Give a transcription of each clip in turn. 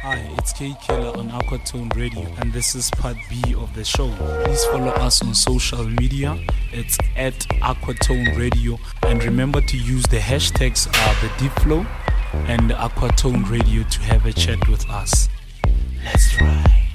Hi, it's Kay Killa on Aquatone Radio, and this is part B of the show. Please follow us on social media. It's at Aquatone Radio, and remember to use the hashtags uh, the Deep Flow and Aquatone Radio to have a chat with us. Let's try.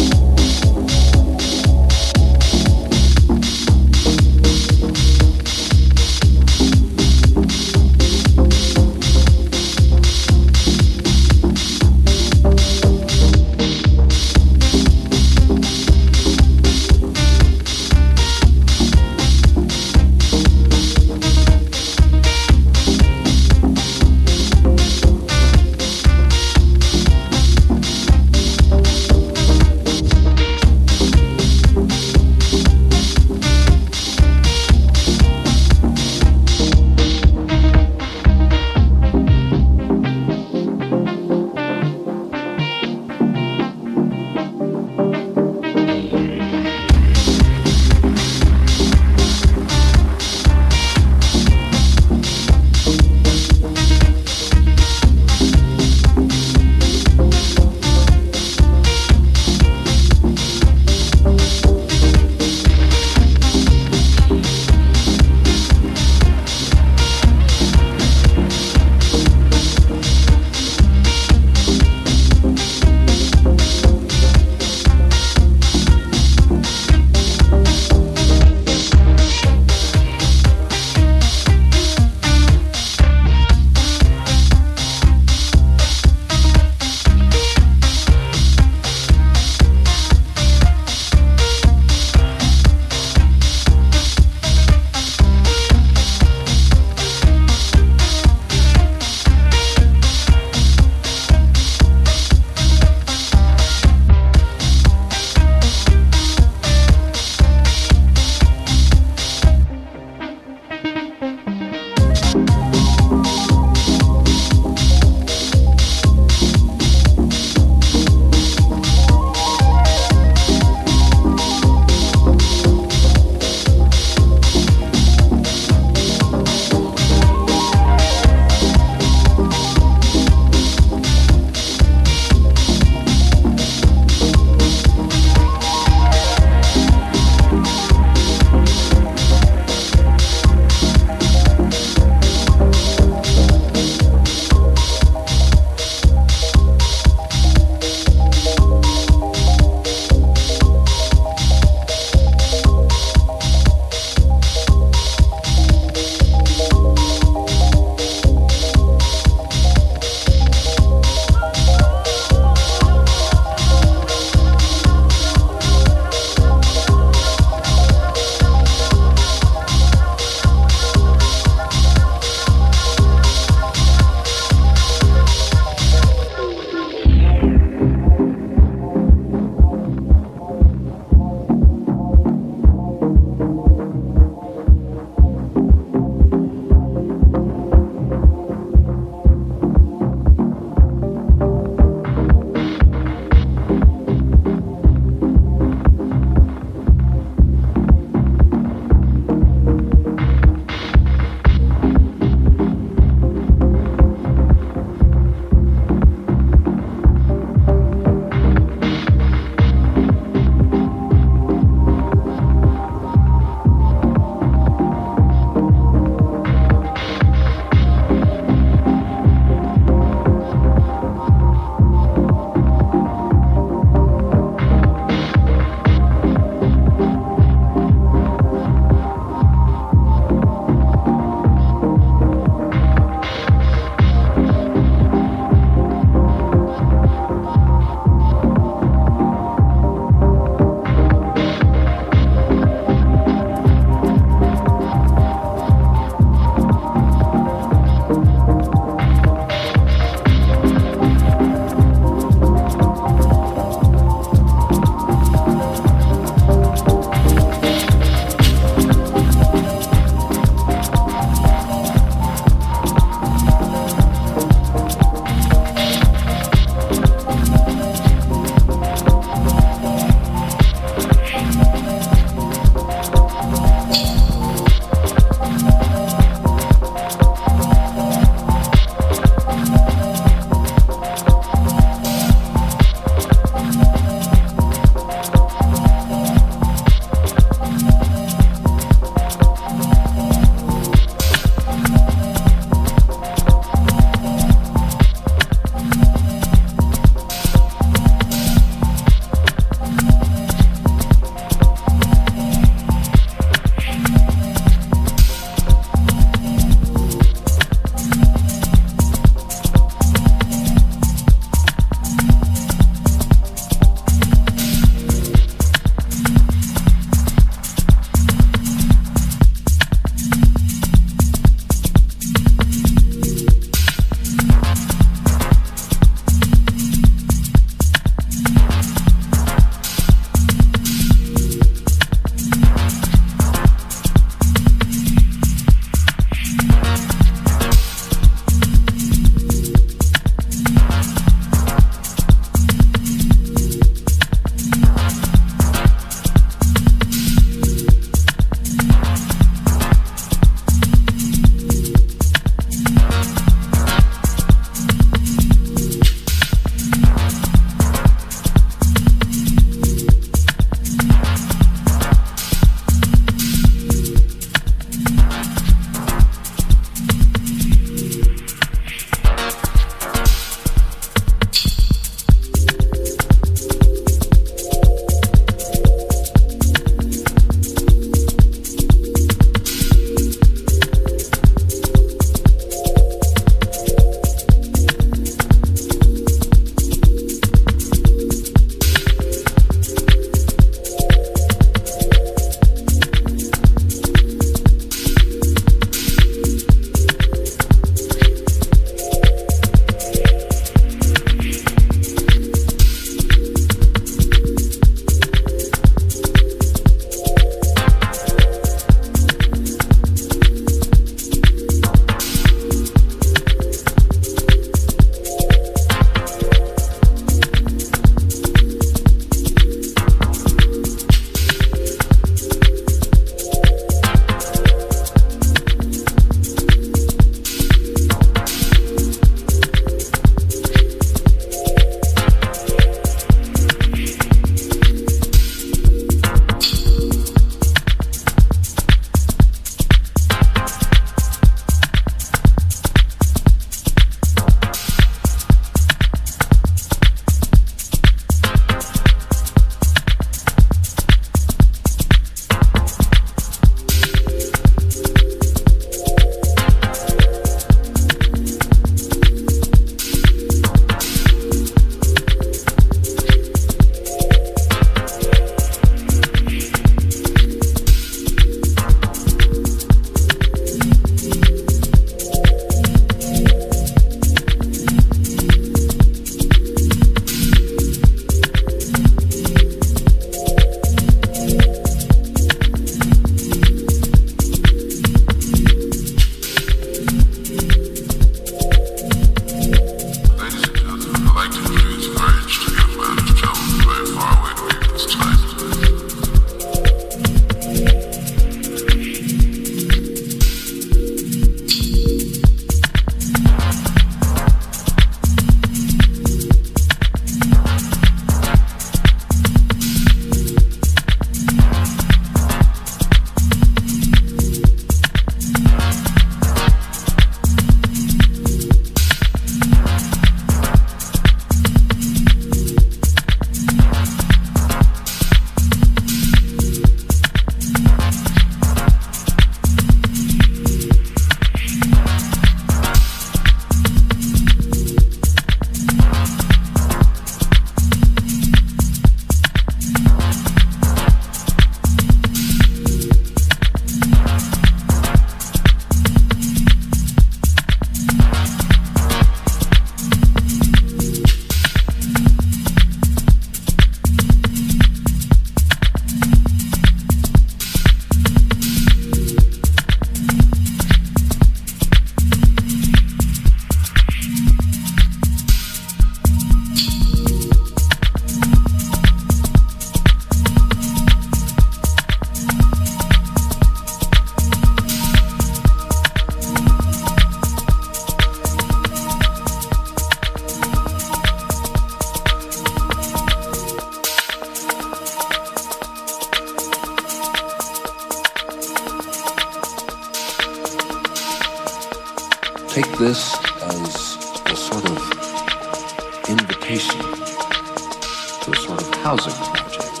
Housing project.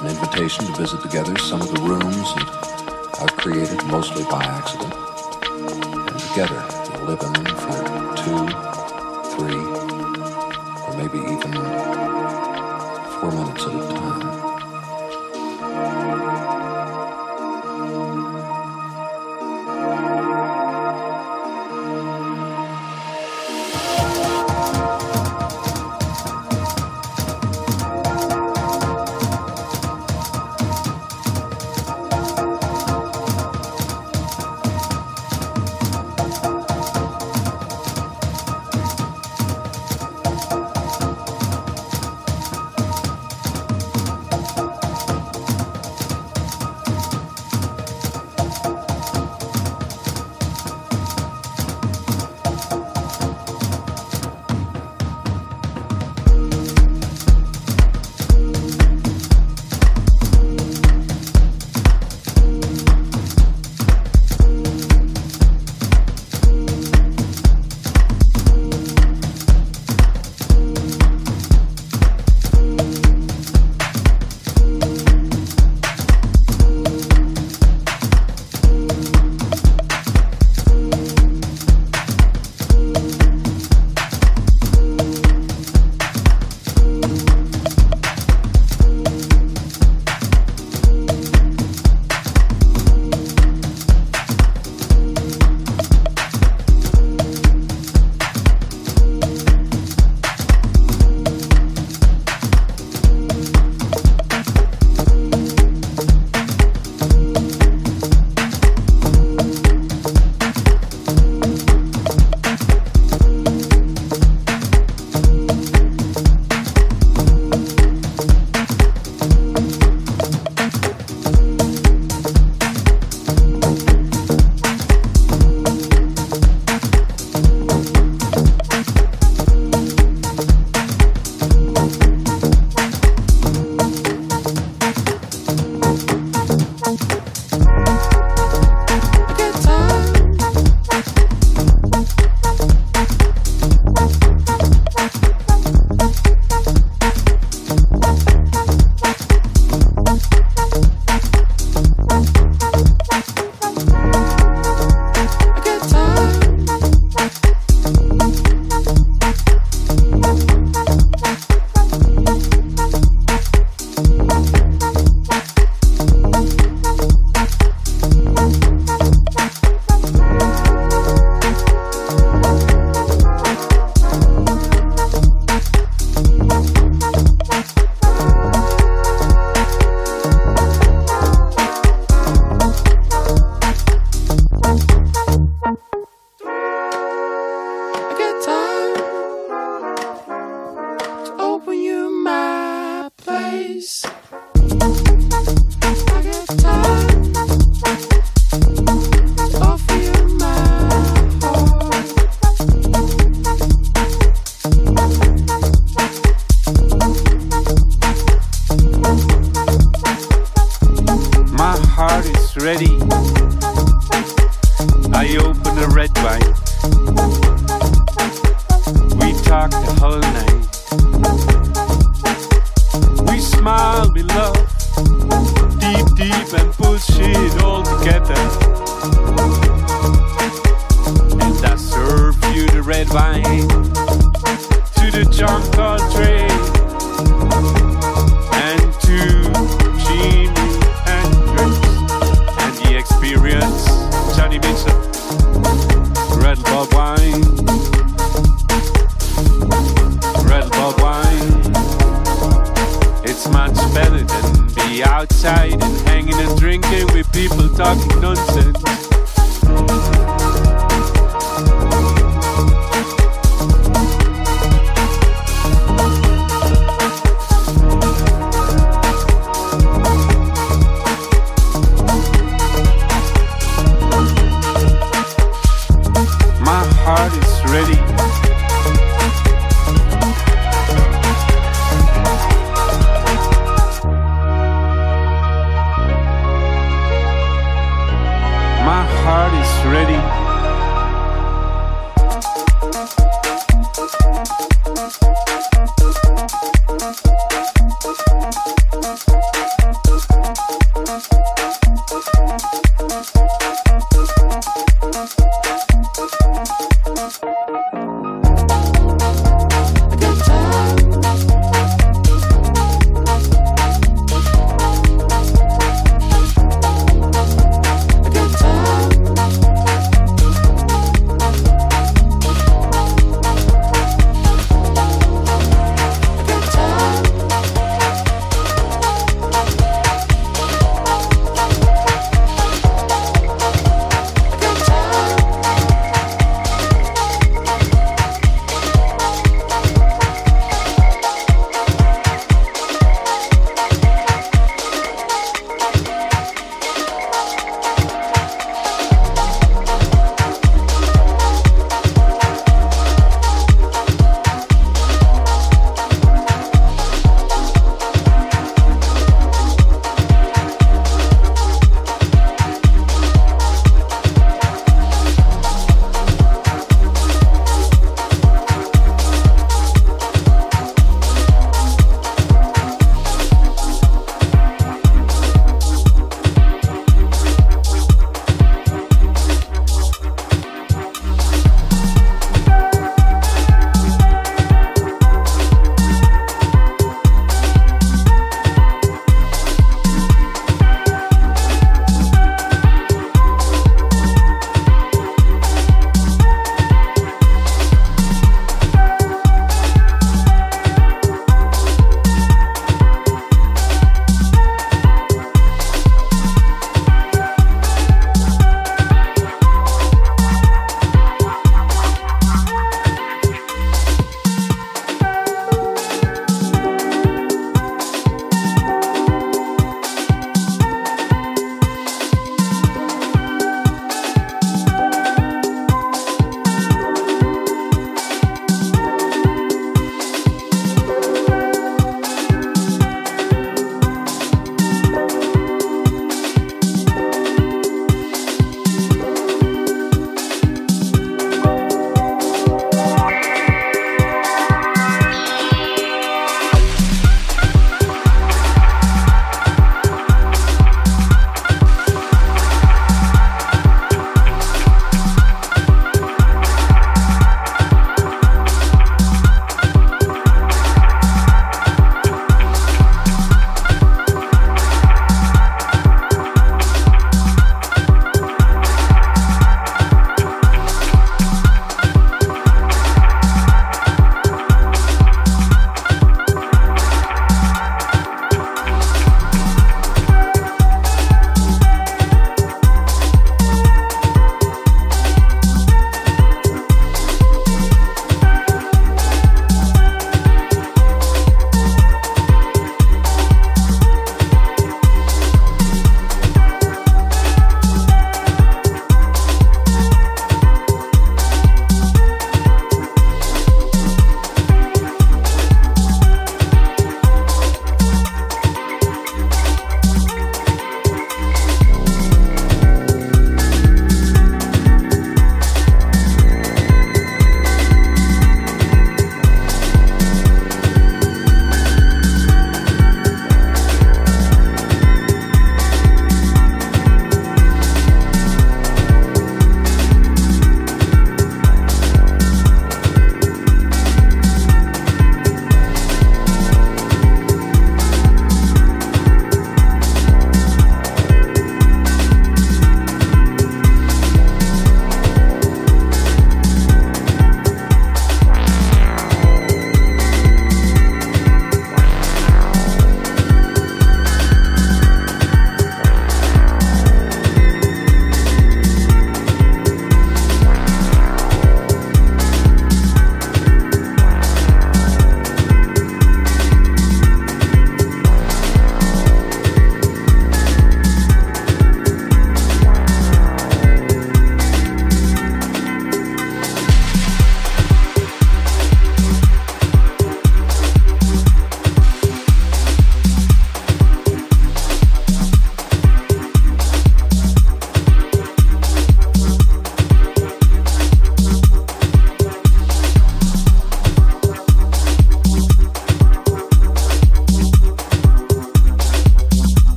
An invitation to visit together some of the rooms that I've created mostly by accident. And together The whole name.